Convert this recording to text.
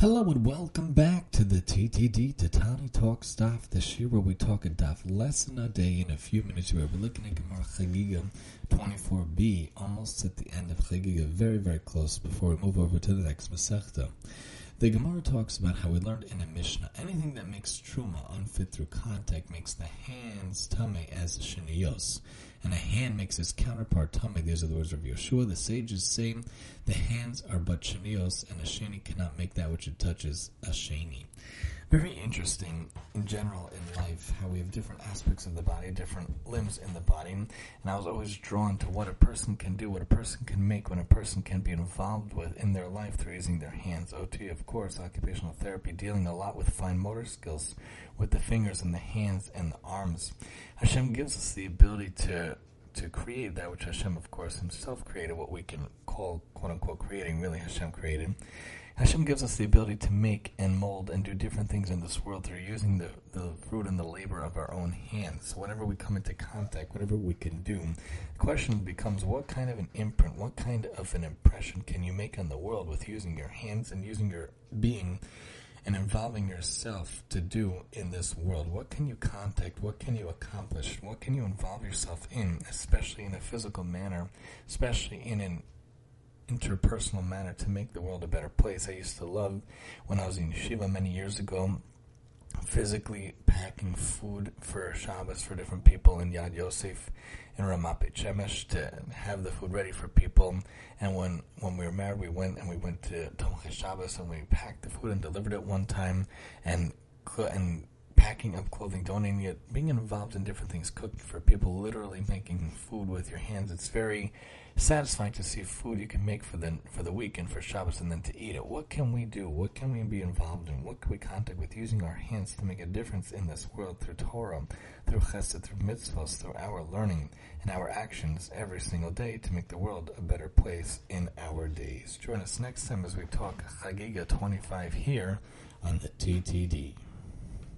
Hello and welcome back to the TTD Tatani Talk Staff, the year where we talk a daf lesson a day in a few minutes. Where we're looking at Gemara Chagiga 24b, almost at the end of Chagiga, very very close before we move over to the next Masechta. The Gemara talks about how we learned in a Mishnah anything that makes truma unfit through contact makes the hands tamei as sheniyos, and a hand makes its counterpart tamei. These are the words of Yehoshua. The sages say the hands are but shenios, and a sheni cannot make that which it touches a sheni. Very interesting in general in life how we have different aspects of the body, different limbs in the body, and I was always drawn to what a person can do, what a person can make, when a person can be involved with in their life through using their hands. OT, of course, occupational therapy, dealing a lot with fine motor skills, with the fingers and the hands and the arms. Hashem gives us the ability to to create that which Hashem, of course, Himself created, what we can call quote unquote creating, really Hashem created. Hashem gives us the ability to make and mold and do different things in this world through using the, the fruit and the labor of our own hands. So whenever we come into contact, whatever we can do, the question becomes what kind of an imprint, what kind of an impression can you make on the world with using your hands and using your being and involving yourself to do in this world? What can you contact? What can you accomplish? What can you involve yourself in, especially in a physical manner, especially in an interpersonal manner to make the world a better place. I used to love when I was in yeshiva many years ago, physically packing food for Shabbos for different people in Yad Yosef in Ramat Beit Shemesh to have the food ready for people. And when, when we were married, we went and we went to Tomchei Shabbos and we packed the food and delivered it one time and and packing up clothing, donating it, being involved in different things, cooking for people, literally making food with your hands. It's very satisfying to see food you can make for the for the week and for Shabbos and then to eat it. What can we do? What can we be involved in? What can we contact with using our hands to make a difference in this world through Torah, through Chesed, through mitzvahs, through our learning and our actions every single day to make the world a better place in our days. Join us next time as we talk Chagiga 25 here on the TTD.